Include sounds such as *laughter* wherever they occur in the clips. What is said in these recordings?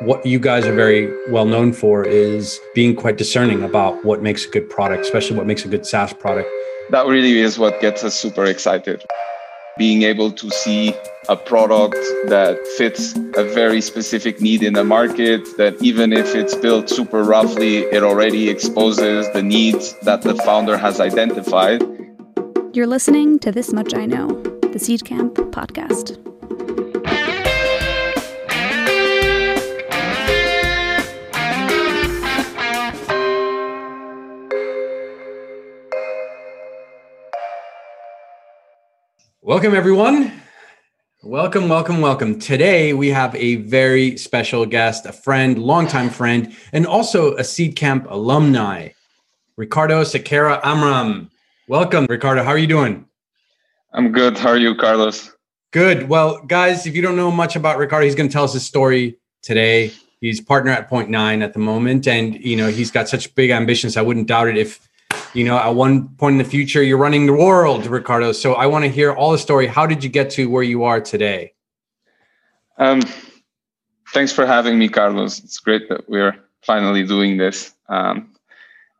what you guys are very well known for is being quite discerning about what makes a good product, especially what makes a good SaaS product. That really is what gets us super excited. Being able to see a product that fits a very specific need in the market, that even if it's built super roughly, it already exposes the needs that the founder has identified. You're listening to This Much I Know, the Seedcamp podcast. Welcome, everyone. Welcome, welcome, welcome. Today we have a very special guest, a friend, longtime friend, and also a Seedcamp alumni, Ricardo Sequeira Amram. Welcome, Ricardo. How are you doing? I'm good. How are you, Carlos? Good. Well, guys, if you don't know much about Ricardo, he's going to tell us his story today. He's partner at Point Nine at the moment, and you know he's got such big ambitions. I wouldn't doubt it if you know, at one point in the future, you're running the world, Ricardo. So I want to hear all the story. How did you get to where you are today? Um, thanks for having me, Carlos. It's great that we're finally doing this. Um,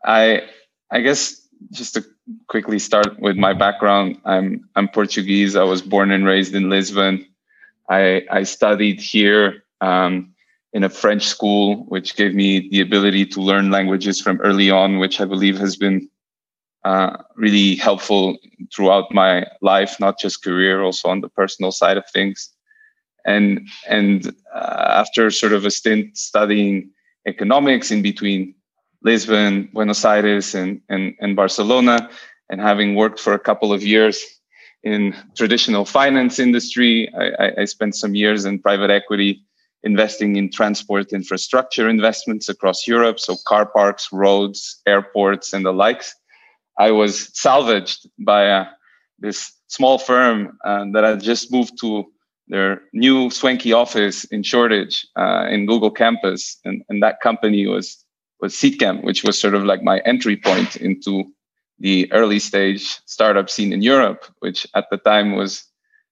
I, I guess just to quickly start with my background, I'm I'm Portuguese. I was born and raised in Lisbon. I I studied here. Um, in a French school, which gave me the ability to learn languages from early on, which I believe has been uh, really helpful throughout my life, not just career, also on the personal side of things. And and uh, after sort of a stint studying economics in between Lisbon, Buenos Aires, and, and, and Barcelona, and having worked for a couple of years in traditional finance industry, I, I spent some years in private equity investing in transport infrastructure investments across Europe, so car parks, roads, airports, and the likes. I was salvaged by uh, this small firm uh, that had just moved to their new swanky office in Shoreditch uh, in Google Campus, and, and that company was was Seedcamp, which was sort of like my entry point into the early stage startup scene in Europe, which at the time was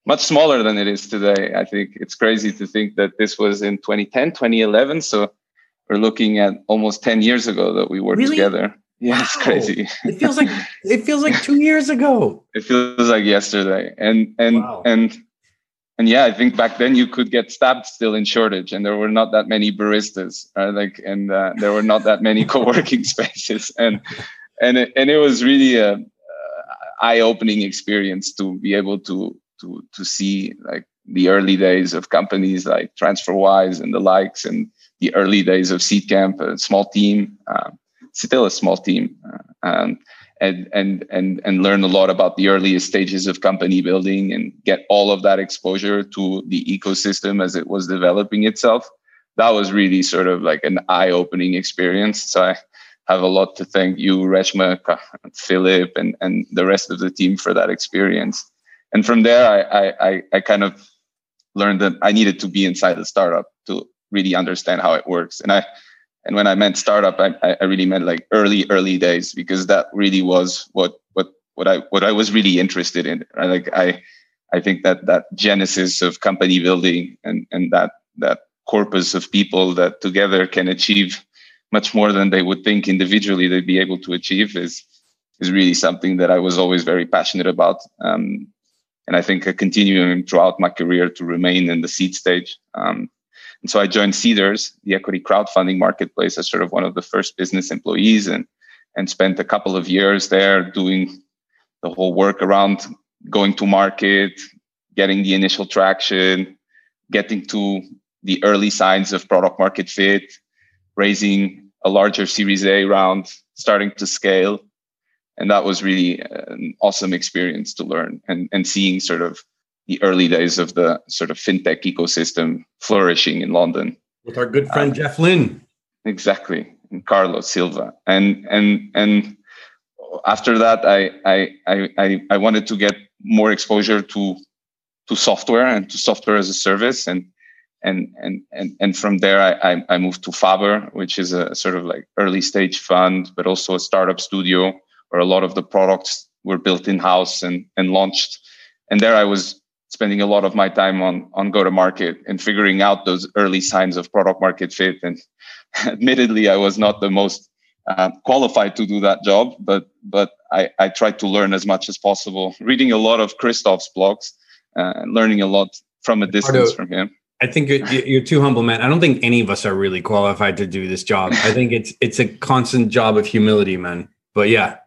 much smaller than it is today. I think it's crazy to think that this was in 2010, 2011. So we're looking at almost 10 years ago that we worked really? together. Yeah, wow. it's crazy. it feels like it feels like two years ago. *laughs* It feels like yesterday. And and wow. and and yeah, I think back then you could get stabbed still in Shoreditch, and there were not that many baristas, uh, like, and uh, there were not that many *laughs* co-working spaces, and and it, and it was really a uh, eye-opening experience to be able to to to see like the early days of companies like TransferWise and the likes, and the early days of Seedcamp, a small team, uh, still a small team, uh, and and and and and learn a lot about the earliest stages of company building and get all of that exposure to the ecosystem as it was developing itself. That was really sort of like an eye-opening experience. So I have a lot to thank you, Reshma, Philip, and and the rest of the team for that experience and from there I, I i kind of learned that i needed to be inside the startup to really understand how it works and i and when i meant startup i, I really meant like early early days because that really was what what what i what i was really interested in right? like i i think that that genesis of company building and and that that corpus of people that together can achieve much more than they would think individually they'd be able to achieve is is really something that I was always very passionate about. Um, and I think continuing throughout my career to remain in the seed stage. Um, and so I joined Seedrs, the equity crowdfunding marketplace, as sort of one of the first business employees, and and spent a couple of years there doing the whole work around going to market, getting the initial traction, getting to the early signs of product market fit, raising a larger Series A round, starting to scale, and that was really an awesome experience to learn and and seeing sort of the early days of the sort of fintech ecosystem flourishing in London with our good friend um, Jeff Lynn. Exactly, and Carlos Silva, and and and after that, I I I I wanted to get more exposure to to software and to software as a service and and and and and from there I, I moved to Faber, which is a sort of like early stage fund, but also a startup studio where a lot of the products were built in house and, and launched. And there I was spending a lot of my time on on go to market and figuring out those early signs of product market fit. And *laughs* admittedly, I was not the most uh, qualified to do that job, but but I, I tried to learn as much as possible, reading a lot of Christoph's blogs, uh, and learning a lot from a distance from him. I think you're, you're, too humble, man. I don't think any of us are really qualified to do this job. I think it's it's a constant job of humility, man. But yeah,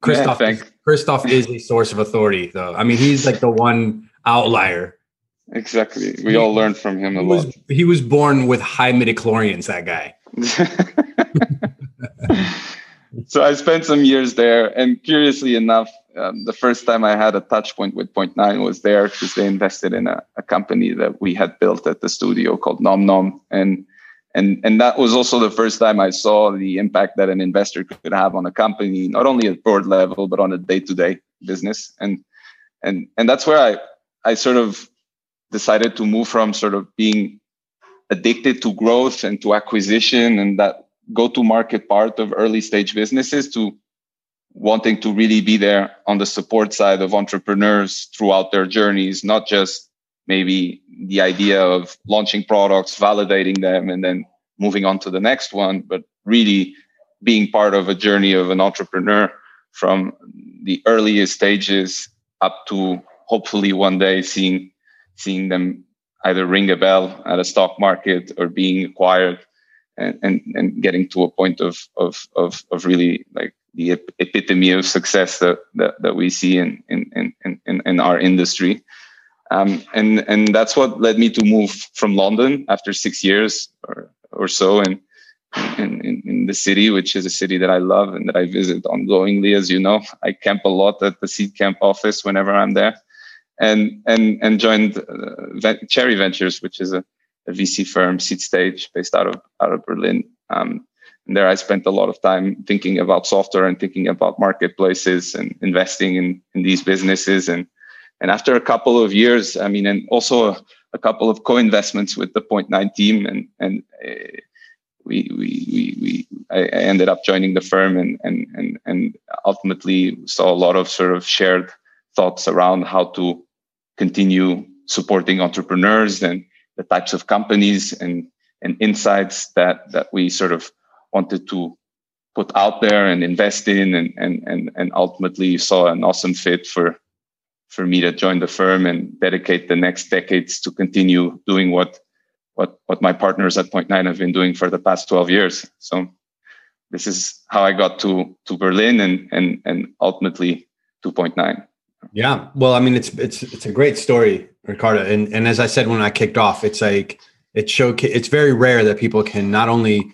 Christoph, yeah, Christoph is a source of authority, though. I mean, he's like the one outlier. Exactly. We he, all learned from him a he lot. Was, he was born with high midichlorians, that guy. *laughs* so I spent some years there, and curiously enough, um, the first time I had a touch point with Point Nine was there because they invested in a, a, company that we had built at the studio called Nom Nom, and and and that was also the first time I saw the impact that an investor could have on a company, not only at board level but on a day-to-day business, and and and that's where I I sort of decided to move from sort of being addicted to growth and to acquisition and that go-to-market part of early stage businesses to wanting to really be there on the support side of entrepreneurs throughout their journeys, not just maybe the idea of launching products, validating them, and then moving on to the next one, but really being part of a journey of an entrepreneur from the earliest stages up to hopefully one day seeing seeing them either ring a bell at a stock market or being acquired and, and, and getting to a point of, of, of, of really like the epitome of success that, that, that we see in, in, in, in, in our industry. Um, and, and that's what led me to move from London after six years or, or so in, in, in, in the city, which is a city that I love and that I visit ongoingly. As you know, I camp a lot at the Seed Camp office whenever I'm there and, and, and joined uh, Cherry Ventures, which is a, a VC firm, seed stage based out of, out of Berlin. Um, and there I spent a lot of time thinking about software and thinking about marketplaces and investing in, in these businesses. And, and after a couple of years, I mean, and also a, a couple of co-investments with the Point Nine team, and and uh, we, we we we I ended up joining the firm, and and and and ultimately saw a lot of sort of shared thoughts around how to continue supporting entrepreneurs and the types of companies and and insights that that we sort of wanted to put out there and invest in and and and, and ultimately saw an awesome fit for for me to join the firm and dedicate the next decades to continue doing what what what my partners at Point Nine have been doing for the past 12 years. So this is how I got to to Berlin and and and ultimately to Point Nine. Yeah, well, I mean, it's it's it's a great story, Ricardo. And and as I said when I kicked off, it's like it show it's very rare that people can not only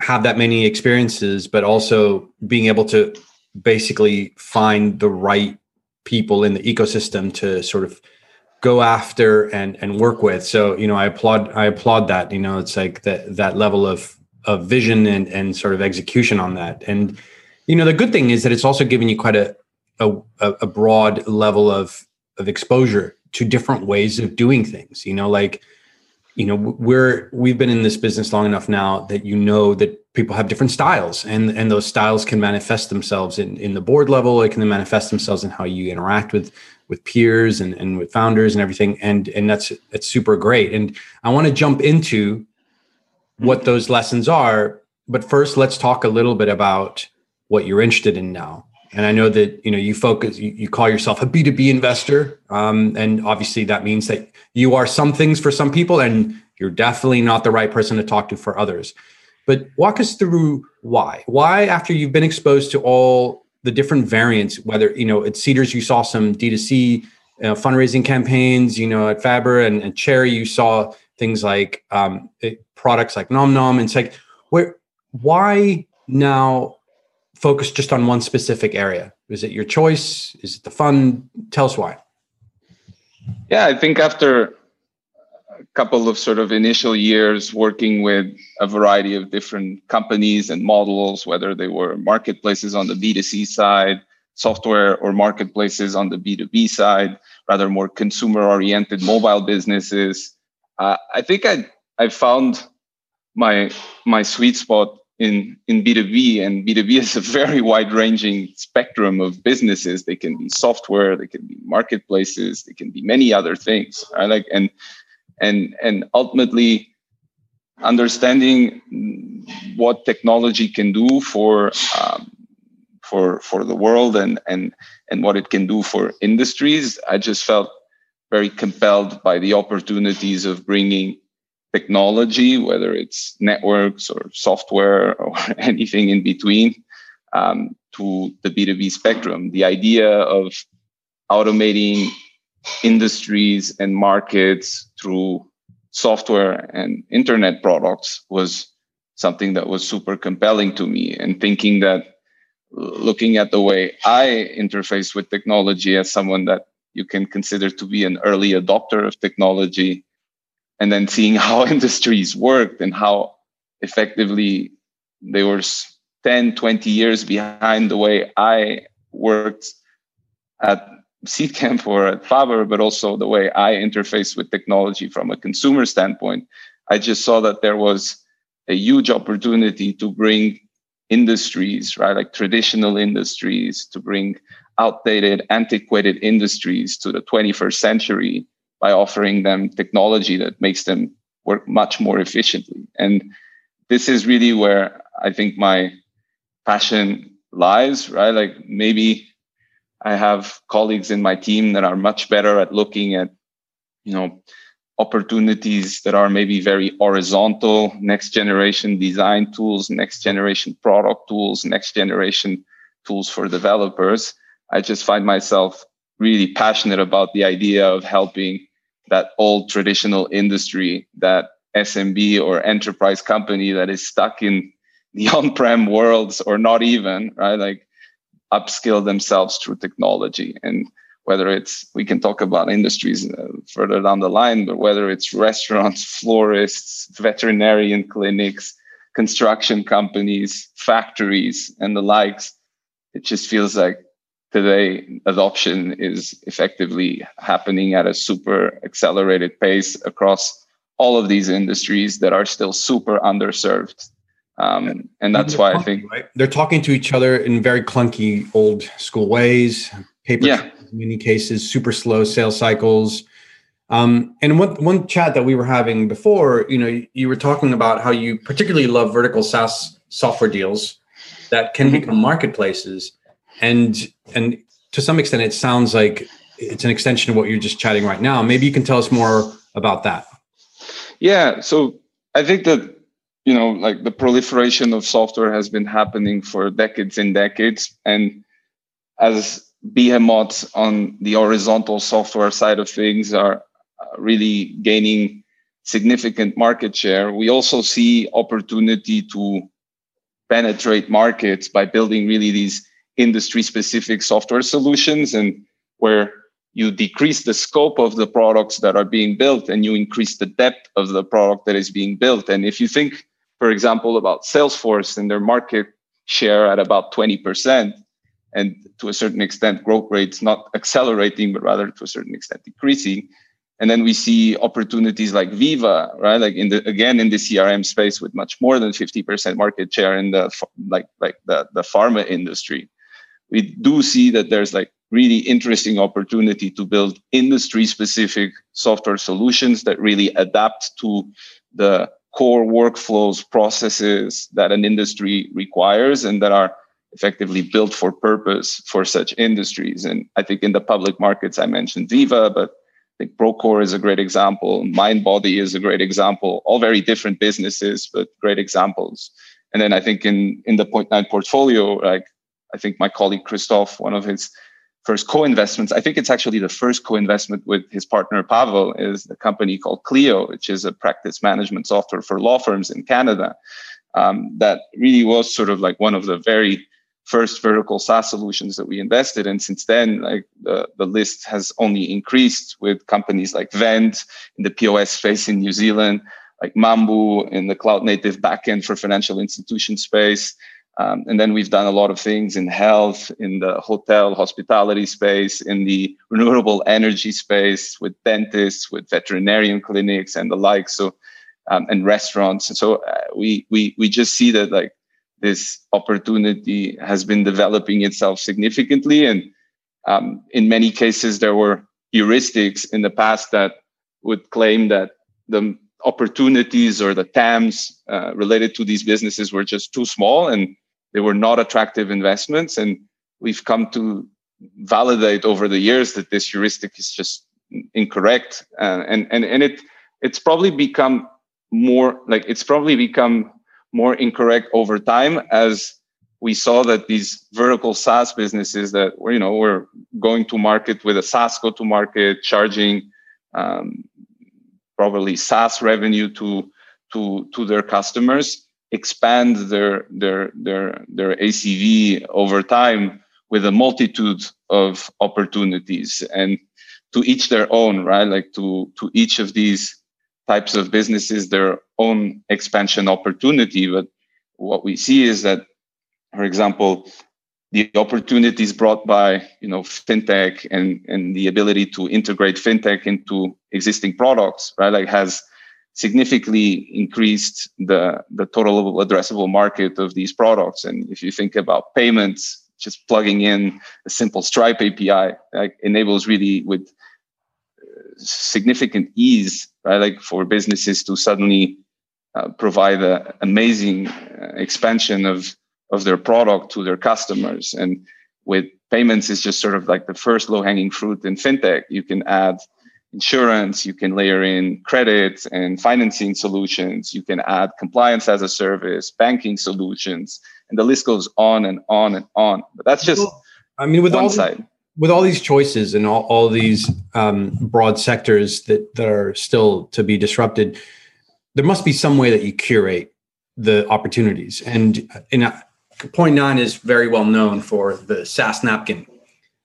have that many experiences, but also being able to basically find the right people in the ecosystem to sort of go after and and work with. So you know, I applaud I applaud that. You know, it's like that that level of of vision and and sort of execution on that. And you know, the good thing is that it's also giving you quite a a, a broad level of of exposure to different ways of doing things. You know, like you know we're we've been in this business long enough now that you know that people have different styles and and those styles can manifest themselves in in the board level. It can manifest themselves in how you interact with with peers and, and with founders and everything. And and that's that's super great. And i want to jump into what hmm. those lessons are but first let's talk a little bit about what you're interested in now and i know that you know you focus you, you call yourself a b2b investor um, and obviously that means that you are some things for some people and you're definitely not the right person to talk to for others. But walk us through why. Why after you've been exposed to all the different variants whether you know at Seedrs you saw some d2c uh, fundraising campaigns you know at faber and, and cherry you saw things like um, it, products like nom nom and it's like where why now focus just on one specific area? Is it your choice? Is it the fun tell us why. Yeah, I think after a couple of sort of initial years working with a variety of different companies and models, whether they were marketplaces on the B2C side, software or marketplaces on the B2B side, rather more consumer oriented mobile businesses. Uh, I think I I found my my sweet spot in in b2b and b2b is a very wide ranging spectrum of businesses they can be software they can be marketplaces they can be many other things right? like and and and ultimately understanding what technology can do for um, for for the world and and and what it can do for industries i just felt very compelled by the opportunities of bringing technology, whether it's networks or software *laughs* or anything in between, um, to the B2B spectrum. The idea of automating industries and markets through software and internet products was something that was super compelling to me and thinking that looking at the way I interface with technology as someone that you can consider to be an early adopter of technology and then seeing *laughs* how industries worked and how effectively they were 10 20 years behind the way i worked at seedcamp or at faber but also the way i interface with technology from a consumer standpoint. I just saw that there was a huge opportunity to bring industries right like traditional industries to bring outdated antiquated industries to the 21st century by offering them technology that makes them work much more efficiently. And this is really where I think my passion lies, right? Like maybe I have colleagues in my team that are much better at looking at, you know, opportunities that are maybe very horizontal, next generation design tools, next generation product tools, next generation tools for developers. I just find myself really passionate about the idea of helping that old traditional industry, that SMB or enterprise company that is stuck in the *laughs* on-prem worlds or not even, right? Like upskill themselves through technology. And whether it's, we can talk about industries uh, further down the line, but whether it's restaurants, *laughs* florists, veterinarian clinics, construction companies, factories, and the likes, it just feels like today adoption is effectively happening at a super accelerated pace across all of these industries that are still super underserved um, and that's why talking, i think right? they're talking to each other in very clunky old school ways paper yeah. in many cases super slow sales cycles um, and one one chat that we were having before, you know, you were talking about how you particularly love vertical SaaS software deals that can mm-hmm. become marketplaces and and to some extent it sounds like it's an extension of what you're just chatting right now. Maybe you can tell us more about that. Yeah. So i think that you know like the proliferation of software has been happening for decades and decades. And as behemoths on the horizontal software side of things are really gaining significant market share we also see opportunity to penetrate markets by building really these industry specific software solutions and where you decrease the scope of the products that are being built and you increase the depth of the product that is being built. And if you think, for example, about Salesforce and their market share at about 20%, and to a certain extent, growth rates not accelerating, but rather to a certain extent decreasing. And then we see opportunities like Veeva, right? Like in the again in the CRM space with much more than 50% market share in the like like the, the pharma industry we do see that there's like really interesting opportunity to build industry specific software solutions that really adapt to the core workflows processes that an industry requires and that are effectively built for purpose for such industries and i think in the public markets i mentioned Veeva but I think Procore is a great example. MindBody is a great example. All very different businesses, but great examples. And then I think in in the Point Nine portfolio, like I think my colleague Christoph, one of his first co-investments, I think it's actually the first co-investment with his partner Pawel, is the company called Clio, which is a practice management software for law firms in Canada. Um, that really was sort of like one of the very first vertical SaaS solutions that we invested in. Since then, like the, the list has only increased with companies like Vend in the POS space in New Zealand, like Mambu in the cloud native backend for financial institution space. Um, and then we've done a lot of things in health, in the hotel hospitality space, in the renewable energy space, with dentists, with veterinarian clinics, and the like. So, um, and restaurants. And so uh, we we we just see that like this opportunity has been developing itself significantly. And um, in many cases, there were heuristics in the past that would claim that the opportunities or the TAMs uh, related to these businesses were just too small and they were not attractive investments. And we've come to validate over the years that this heuristic is just incorrect. Uh, and, and, and it, it's probably become more like it's probably become more incorrect over time as we saw that these vertical SaaS businesses that were, you know, were going to market with a SaaS go to market, charging um, probably SaaS revenue to to to their customers, expand their their their their ACV over time with a multitude of opportunities and to each their own, right? Like to to each of these types of businesses their own expansion opportunity. But what we see is that, for example, the opportunities brought by you know fintech and and the ability to integrate fintech into existing products, right? Like has significantly increased the the total addressable market of these products. And if you think about payments, just plugging in a simple Stripe API like, enables really with significant ease, right? Like for businesses to suddenly uh, provide an amazing uh, expansion of of their product to their customers. And with payments, is just sort of like the first low hanging fruit in fintech. You can add insurance, you can layer in credit and financing solutions, you can add compliance as a service, banking solutions, and the list goes on and on and on. But that's just I mean, with one all side with all these choices and all, all these um, broad sectors that, that are still to be disrupted, there must be some way that you curate the opportunities. And, and uh, point nine is very well known for the SaaS napkin.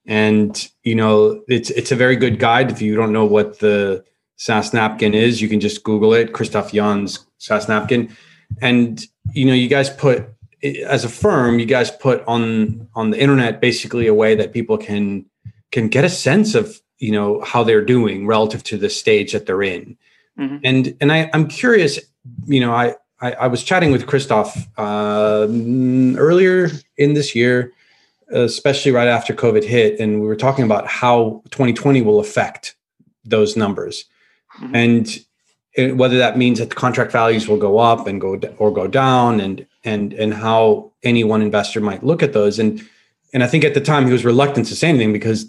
And, you know, it's, it's a very good guide. If you don't know what the SaaS napkin is, you can just Google it, Christoph Janz SaaS napkin. And, you know, you guys put as a firm, you guys put on on the internet basically a way that people can can get a sense of you know how they're doing relative to the stage that they're in. Mm-hmm. And and I, I'm curious, you know, I, I, I was chatting with Christoph uh, earlier in this year, especially right after COVID hit, and we were talking about how 2020 will affect those numbers, mm-hmm. and whether that means that the contract values will go up and go or go down and and and how any one investor might look at those and and I think at the time he was reluctant to say anything because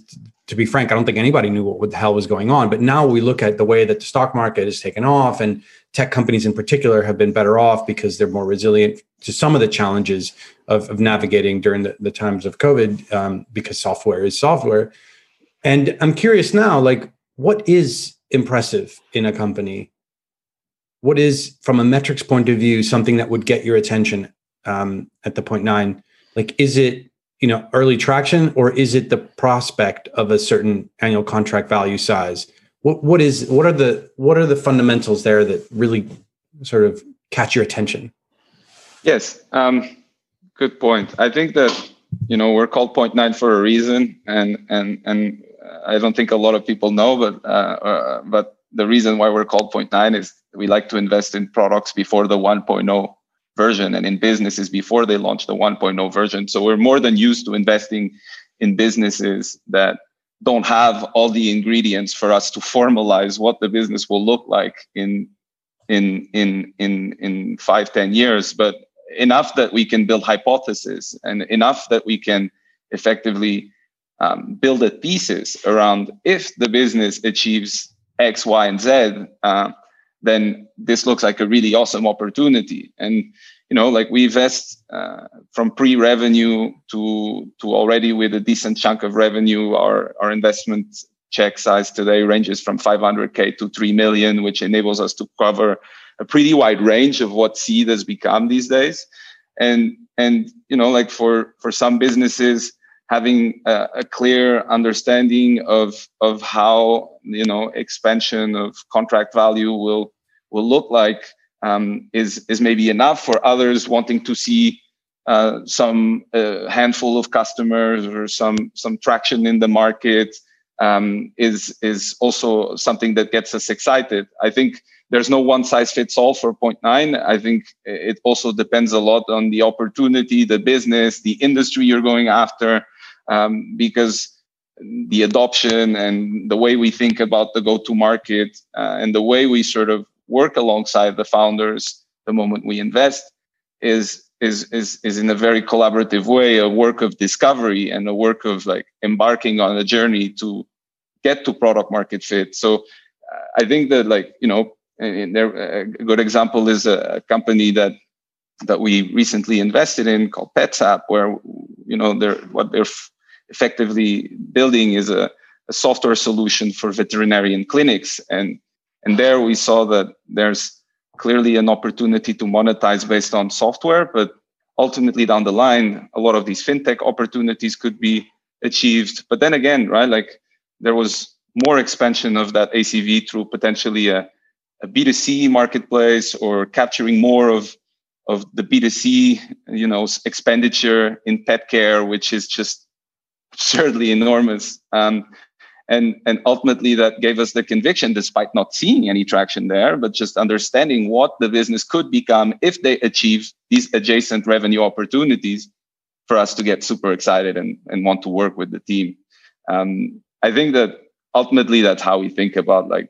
to be frank I don't think anybody knew what the hell was going on. But now we look at the way that the stock market has taken off and tech companies in particular have been better off because they're more resilient to some of the challenges of, of navigating during the, the times of COVID um, because software is software. And I'm curious now like what is impressive in a company? What is from a metrics point of view something that would get your attention um, at the point nine? Like is it you know early traction or is it the prospect of a certain annual contract value size? What what is what are the what are the fundamentals there that really sort of catch your attention? Yes um, good point. I think that you know we're called point nine for a reason and and and i don't think a lot of people know but uh, uh, but the reason why we're called point nine is we like to invest in products before the 1.0 version and in businesses before they launch the 1.0 version. So we're more than used to investing in businesses that don't have all the ingredients for us to formalize what the business will look like in in in in in five ten years but enough that we can build hypotheses and enough that we can effectively um, build a thesis around if the business achieves x y and z uh, then this looks like a really awesome opportunity. And you know, like we invest uh, from pre-revenue to to already with a decent chunk of revenue. Our our investment check size today ranges from 500k to 3 million, which enables us to cover a pretty wide range of what seed has become these days. And and you know, like for for some businesses, having a, a, clear understanding of of how you know expansion of contract value will will look like um, is is maybe enough for others wanting to see uh, some uh, handful of customers or some some traction in the market um, is is also something that gets us excited. I think there's no one size fits all for point nine. I think it also depends a lot on the opportunity, the business, the industry you're going after, um, because the adoption and the way we think about the go-to market uh, and the way we sort of work alongside the founders the moment we invest is is is is in a very collaborative way a work of discovery and a work of like embarking on a journey to get to product market fit. So uh, i think that like you know there, a good example is a company that that we recently invested in called PetsApp, where you know they're what they're f- effectively building is a, a, software solution for veterinarian clinics, and and there we saw that there's clearly an opportunity to monetize based on software, but ultimately down the line, a lot of these fintech opportunities could be achieved. But then again, right, like there was more expansion of that ACV through potentially a a B2C marketplace or capturing more of of the B2C, you know, expenditure in pet care, which is just *laughs* absurdly enormous. Um, and and ultimately that gave us the conviction, despite not seeing any traction there, but just understanding what the business could become if they achieve these adjacent revenue opportunities for us to get super excited and, and want to work with the team. Um, I think that ultimately that's how we think about like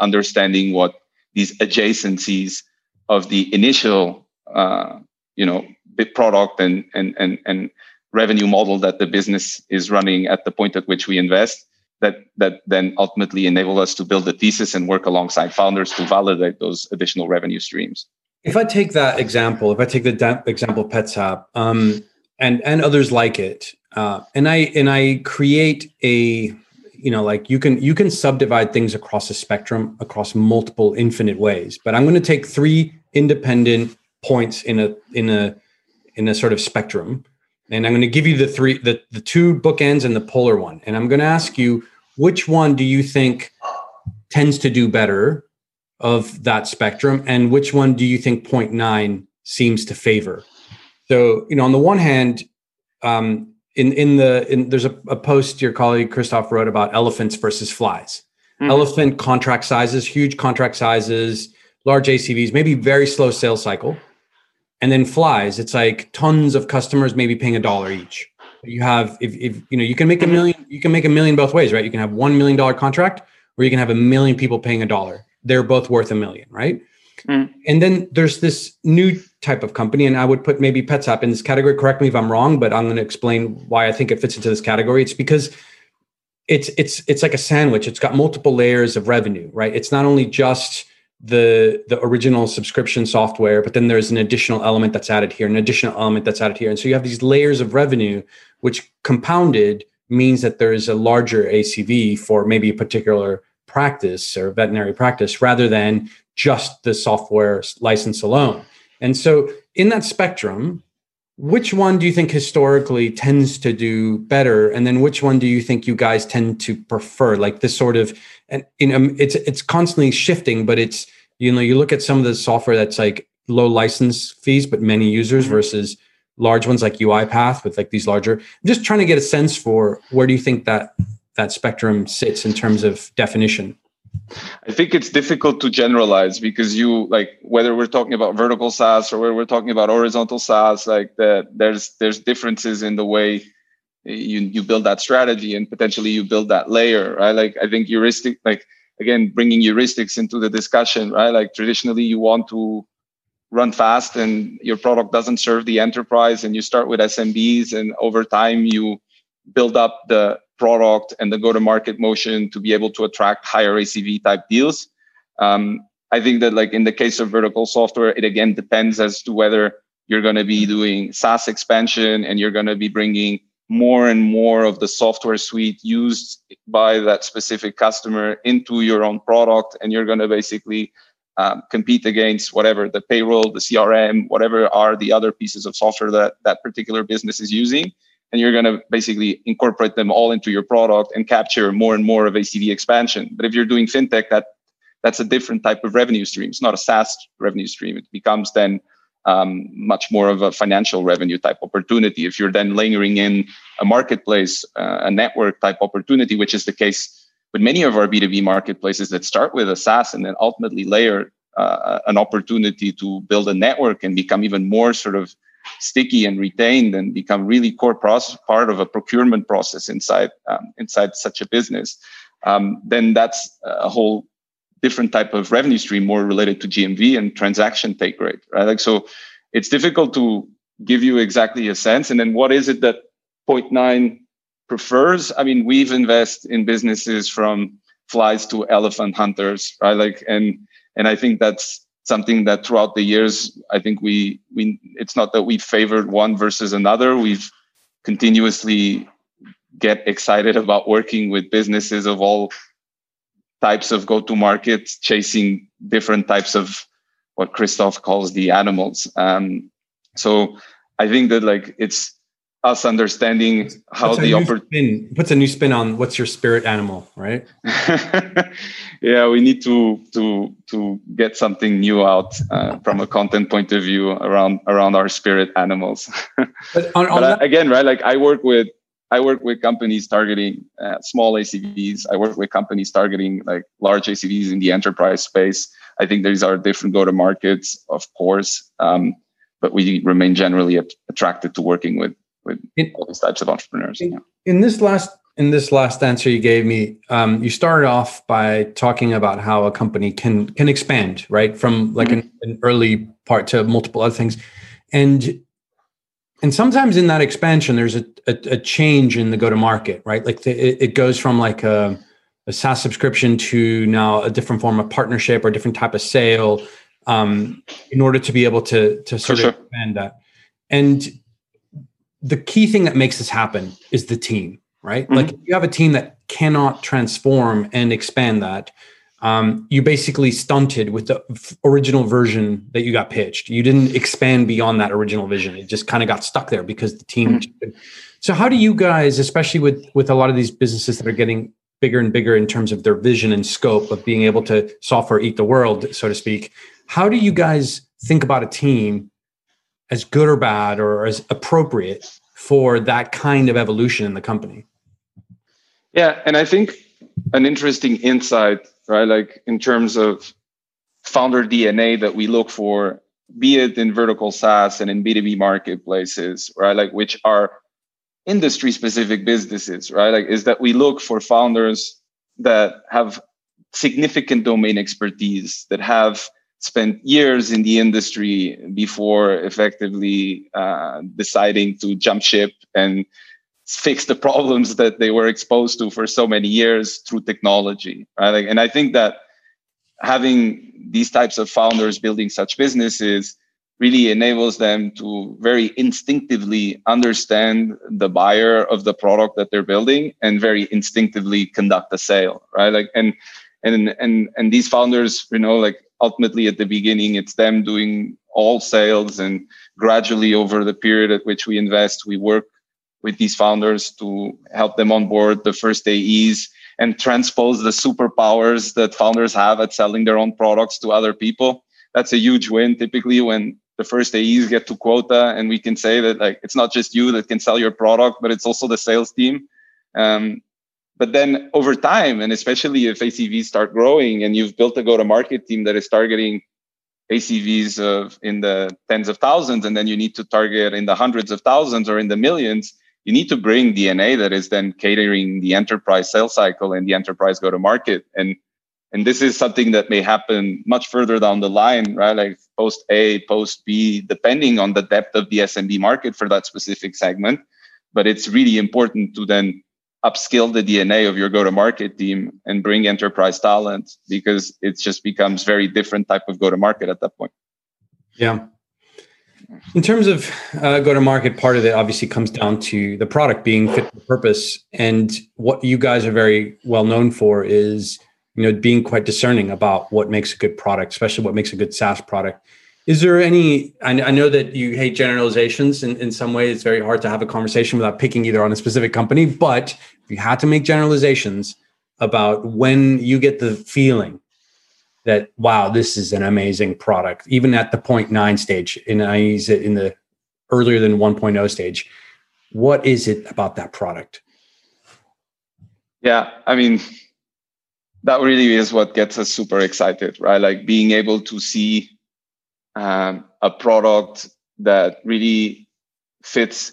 understanding what these adjacencies of the initial, uh, you know, bit product and, and, and, and revenue model that the business is running at the point at which we invest that that then ultimately enable us to build a thesis and work alongside founders to validate those additional revenue streams. If I take that example, if I take the da- example PetsApp um, and and others like it, uh, and I and I create a you know like you can you can subdivide things across a spectrum across multiple infinite ways but i'm going to take three independent points in a in a in a sort of spectrum and i'm going to give you the three the, the two bookends and the polar one and i'm going to ask you which one do you think tends to do better of that spectrum and which one do you think 0.9 seems to favor so you know on the one hand um, in in the in there's a, a post your colleague Christoph wrote about elephants versus flies. Mm-hmm. Elephant contract sizes, huge contract sizes, large ACVs, maybe very slow sales cycle. And then flies, it's like tons of customers maybe paying a dollar each. You have if, if you know you can make a million, you can make a million both ways, right? You can have one million dollar contract or you can have a million people paying a dollar. They're both worth a million, right? Mm. And then there's this new type of company, and I would put maybe PetsApp in this category. Correct me if I'm wrong, but I'm going to explain why I think it fits into this category. It's because it's it's it's like a sandwich. It's got multiple layers of revenue, right? It's not only just the the original subscription software, but then there's an additional element that's added here, an additional element that's added here, and so you have these layers of revenue, which compounded means that there is a larger ACV for maybe a particular practice or veterinary practice rather than just the software license alone. And so, in that spectrum, which one do you think historically tends to do better, and then which one do you think you guys tend to prefer? Like this sort of, and you know, it's it's constantly shifting, but it's you know, you look at some of the software that's like low license fees but many users mm-hmm. versus large ones like UiPath with like these larger. I'm just trying to get a sense for where do you think that that spectrum sits in terms of definition. I think it's difficult to generalize because you like whether we're talking about vertical SaaS or whether we're talking about horizontal SaaS, like that there's there's differences in the way you you build that strategy and potentially you build that layer, right? Like I think heuristic, like again, bringing heuristics into the discussion, right? Like traditionally you want to run fast and your product doesn't serve the enterprise and you start with SMBs and over time you build up the product and the go to market motion to be able to attract higher ACV type deals. Um, I think that like in the case of vertical software, it again depends as to whether you're going to be doing SaaS expansion and you're going to be bringing more and more of the software suite used by that specific customer into your own product. And you're going to basically um, compete against whatever the payroll, the CRM, whatever are the other pieces of software that that particular business is using and you're going to basically incorporate them all into your product and capture more and more of ACV expansion. But if you're doing fintech, that that's a different type of revenue stream. It's not a SaaS revenue stream. It becomes then um, much more of a financial revenue type opportunity. If you're then layering in a marketplace, uh, a network type opportunity, which is the case with many of our B2B marketplaces that start with a SaaS and then ultimately layer uh, an opportunity to build a network and become even more sort of sticky and retained and become really core process, part of a procurement process inside um, inside such a business, um, then that's a whole different type of revenue stream, more related to GMV and transaction take rate, right? Like so, it's difficult to give you exactly a sense. And then what is it that Point Nine prefers? I mean, we've invested in businesses from flies to elephant hunters, right? Like and and I think that's something that throughout the years, I think we we it's not that we favored one versus another. We've continuously get excited *laughs* about working with businesses of all types of go to market chasing different types of what Christoph calls the animals. Um, so I think that like it's us understanding how the opportunity puts a new spin on what's your spirit animal, right? *laughs* yeah, we need to to to get something new out uh, from a content point of view around around our spirit animals. *laughs* but, on, on but again, right? Like I work with I work with companies targeting uh, small ACVs. I work with companies targeting like large ACVs in the enterprise space. I think these are different go to markets, of course, um, but we remain generally attracted to working with with in, all these types of entrepreneurs. In, yeah. in, this last in this last answer you gave me, um, you started off by talking about how a company can can expand right from like mm-hmm. an, an early part to multiple other things, and and sometimes in that expansion there's a, a, a change in the go to market right like the, it, it, goes from like a, a SaaS subscription to now a different form of partnership or a different type of sale um, in order to be able to to sort sure. of expand that and the key thing that makes this happen is the team, right? Mm-hmm. Like you have a team that cannot transform and expand that. Um, you basically stunted with the f- original version that you got pitched. You didn't expand beyond that original vision. It just kind of got stuck there because the team. Mm-hmm. So how do you guys, especially with with a lot of these businesses that are getting bigger and bigger in terms of their vision and scope of being able to software eat the world, so to speak, how do you guys think about a team as good or bad or as appropriate for that kind of evolution in the company. Yeah, and I think an interesting insight, right? Like in terms of founder DNA that we look for, be it in vertical SaaS and in B2B marketplaces, right? Like which are industry specific businesses, right? Like is that we look for founders that have significant domain expertise, that have spent years in the industry before effectively uh, deciding to jump ship and fix the problems that they were exposed to for so many years through technology right? And i think that having these types of founders building such businesses really enables them to very instinctively understand the buyer of the product that they're building and very instinctively conduct a sale right? Like and and and and these founders you know like ultimately at the beginning it's them doing all sales and gradually over the period at which we invest we work with these founders to help them onboard the first AEs and transpose the superpowers that founders have at selling their own products to other people. That's a huge win typically when the first AEs get to quota and we can say that like it's not just you that can sell your product, but it's also the sales team. Um, but then over time, and especially if ACVs start growing and you've built a go to market team that is targeting ACVs of in the tens of thousands, and then you need to target in the hundreds of thousands or in the millions, you need to bring DNA that is then catering the enterprise sales cycle and the enterprise go to market. And and this is something that may happen much further down the line, right? Like post A, post B, depending on the depth of the SMB market for that specific segment. But it's really important to then upskill the DNA of your go-to-market team and bring enterprise talent because it just becomes very different type of go-to-market at that point. Yeah. In terms of uh, go-to-market, part of it obviously comes down to the product being fit for purpose, and what you guys are very well known for is you know being quite discerning about what makes a good product, especially what makes a good SaaS product. Is there any? I, know that you hate generalizations. In, in some way, it's very hard to have a conversation without picking either on a specific company. But if you had to make generalizations about when you get the feeling that wow, this is an amazing product, even at the 0.9 stage, and I use it in the earlier than 1.0 stage, what is it about that product? Yeah, I mean, that really is what gets us super excited, right? Like being able to see um, a product that really fits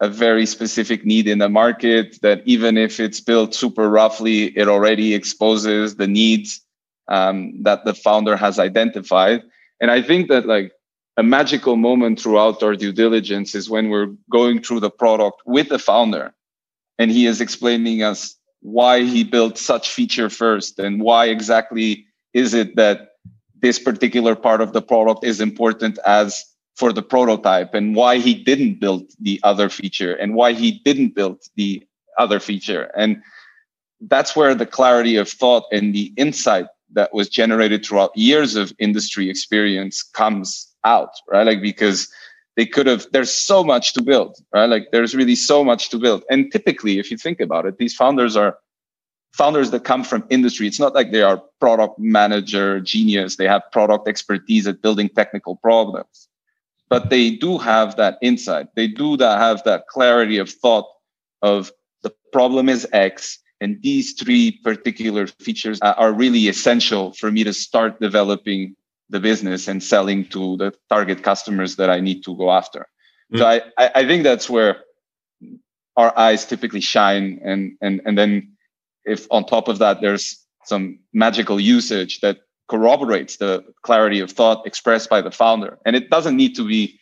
a very specific need in the market that even if it's built super roughly, it already exposes the needs um, that the founder has identified. And I think that like a magical moment throughout our due diligence is when we're going through the product with the founder and he is explaining us why he built such feature first and why exactly is it that this particular part of the product is important as for the prototype and why he didn't build the other feature and why he didn't build the other feature. And that's where the clarity of thought and the insight that was generated throughout years of industry experience comes out right? Like because they could have there's so much to build right? Like there's really so much to build. And typically if you think about it these founders are founders that come from industry it's not like they are product manager genius they have product expertise at building technical problems but they do have that insight they do that have that clarity of thought of the problem is x and these three particular features are really essential for me to start developing the business and selling to the target customers that I need to go after. Mm. So I, I think that's where our eyes typically shine. And, and, and then if on top of that, there's some magical usage that corroborates the clarity of thought expressed by the founder. And it doesn't need to be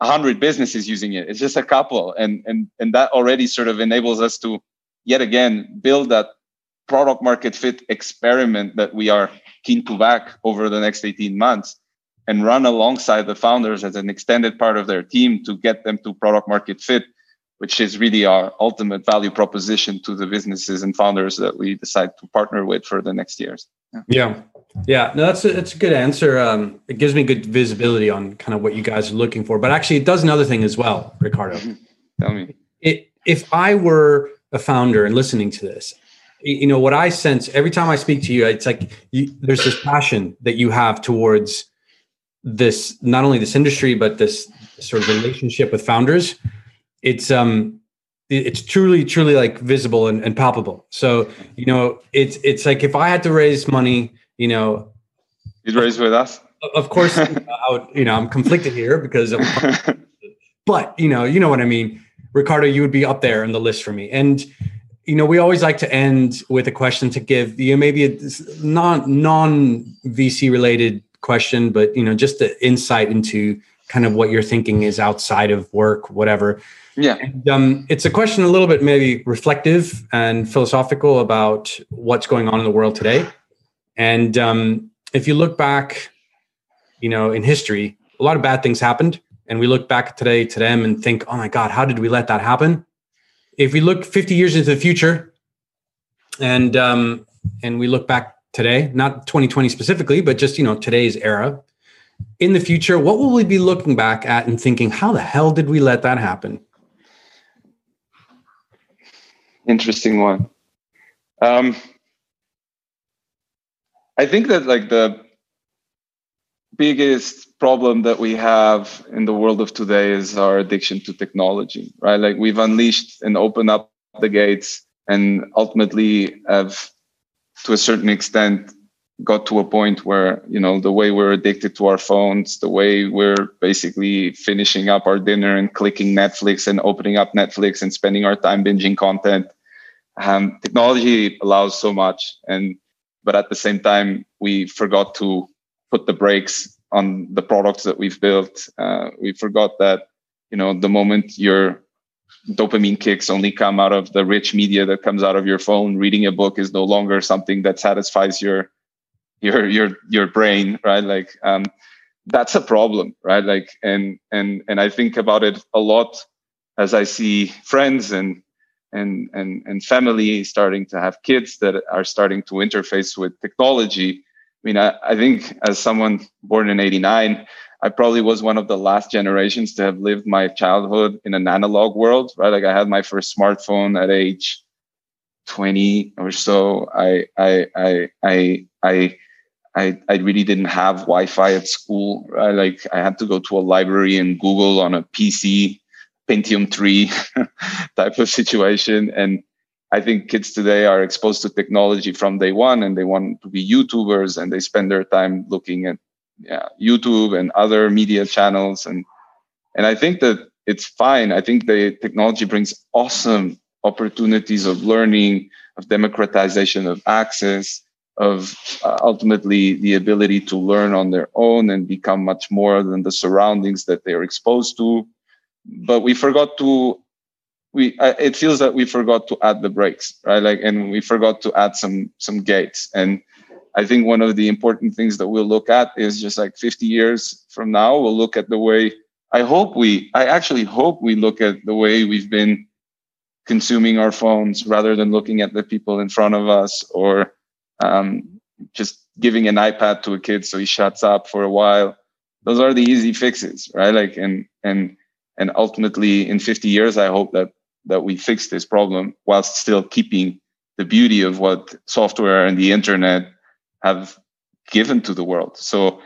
a hundred businesses using it. It's just a couple. And, and, and that already sort of enables us to yet again build that product market fit experiment that we are keen to back over the next 18 months and run alongside the founders as an extended part of their team to get them to product market fit which is really our ultimate value proposition to the businesses and founders that we decide to partner with for the next years. Yeah. Yeah, yeah. no that's a, that's a good answer. Um, it gives me good visibility on kind of what you guys are looking for but actually it does another thing as well ricardo. Tell me. It, if i were a founder and listening to this you know what i sense every time i speak to you it's like you, there's this passion that you have towards this not only this industry but this sort of relationship with founders it's um it's truly truly like visible and, and palpable. So you know it's it's like if i had to raise money you know you'd raise with us? of course I would, you know i'm conflicted here because of, *laughs* but you know you know what i mean. Ricardo you would be up there in the list for me. And you know, we always like to end with a question to give you know, maybe a non non VC related question, but you know, just the insight into kind of what you're thinking is outside of work, whatever. Yeah. And, um, it's a question a little bit maybe reflective and philosophical about what's going on in the world today. And um, if you look back, you know, in history, a lot of bad things happened. And we look back today to them and think, oh my God, how did we let that happen? if we look 50 years into the future and um, and we look back today not 2020 specifically but just you know today's era in the future what will we be looking back at and thinking how the hell did we let that happen interesting one um, i think that like the biggest problem that we have in the world of today is our addiction to technology, right? Like we've unleashed and opened up the gates and ultimately have, to a certain extent, got to a point where, you know, the way we're addicted to our phones, the way we're basically finishing up our dinner and clicking Netflix and opening up Netflix and spending our time binging content. Um, technology allows so much. And, but at the same time, we forgot to put the brakes on the products that we've built. Uh, we forgot that, you know, the moment your dopamine kicks only come out of the rich media that comes out of your phone, reading a book is no longer something that satisfies your your your your brain, right? Like um, that's a problem, right? Like and and and I think about it a lot as I see friends and and and and family starting to have kids that are starting to interface with technology I mean, I, I think as someone born in 89, I probably was one of the last generations to have lived my childhood in an analog world, right? Like I had my first smartphone at age 20 or so. I, I, I, I, I, I, I really didn't have Wi-Fi at school. Right? Like I had to go to a library and Google on a PC, Pentium 3 *laughs* type of situation. And I think kids today are exposed to technology from day one and they want to be YouTubers and they spend their time looking at yeah, YouTube and other media channels. And, and I think that it's fine. I think the technology brings awesome opportunities of learning, of democratization of access, of uh, ultimately the ability to learn on their own and become much more than the surroundings that they are exposed to. But we forgot to we it feels that we forgot to add the brakes right? Like and we forgot to add some some gates. And i think one of the important things that we'll look at is just like 50 years from now we'll look at the way i hope we i actually hope we look at the way we've been consuming our phones rather than looking at the people in front of us or um, just giving an ipad to a kid so he shuts up for a while. Those are the easy fixes right? Like and and and ultimately in 50 years i hope that that we fix this problem whilst still keeping the beauty of what software and the internet have given to the world. So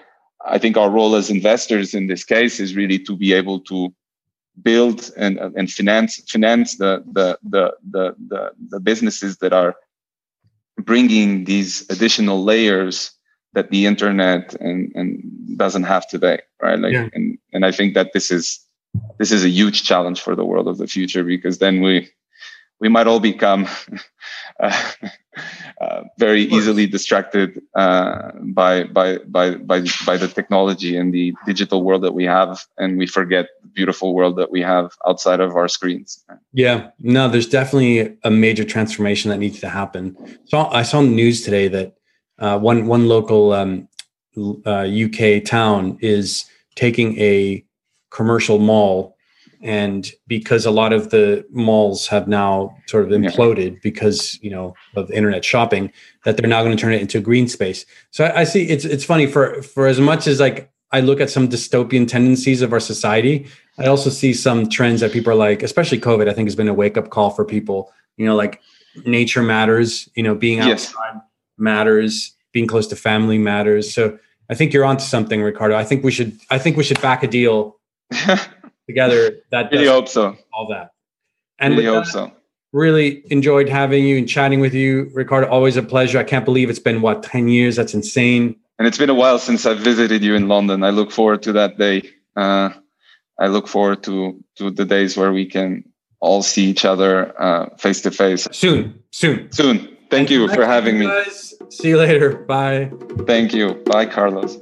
I think our role as investors in this case is really to be able to build and, and finance finance the, the the the the the businesses that are bringing these additional layers that the internet and, and doesn't have today right like yeah. and and i think that this is this is a huge challenge for the world of the future because then we we might all become *laughs* uh, uh, very easily distracted uh, by, by by by by the technology and the digital world that we have, and we forget the beautiful world that we have outside of our screens. Yeah, no, there's definitely a major transformation that needs to happen. So I saw in the news today that uh, one one local um, UK uh, town is taking a commercial mall. And because a lot of the malls have now sort of imploded yeah. because you know of internet shopping that they're now going to turn it into a green space. So I, I, see it's it's funny for for as much as like i look at some dystopian tendencies of our society i also see some trends that people are like especially covid i think has been a wake-up call for people. You know like nature matters you know being outside yes. matters being close to family matters. So i think you're onto something ricardo. I think we should i think we should back a deal *laughs* together that really hope so. all that. And really hope that, so. really enjoyed having you and chatting with you. Ricardo always a pleasure. I can't believe it's been what 10 years? That's insane. And it's been a while since i visited you in london. I look forward to that day. Uh, i look forward to to the days where we can all see each other uh, face to face soon soon. Soon. Thank, thank you for having me. guys. see you later. Bye. Thank you. Bye carlos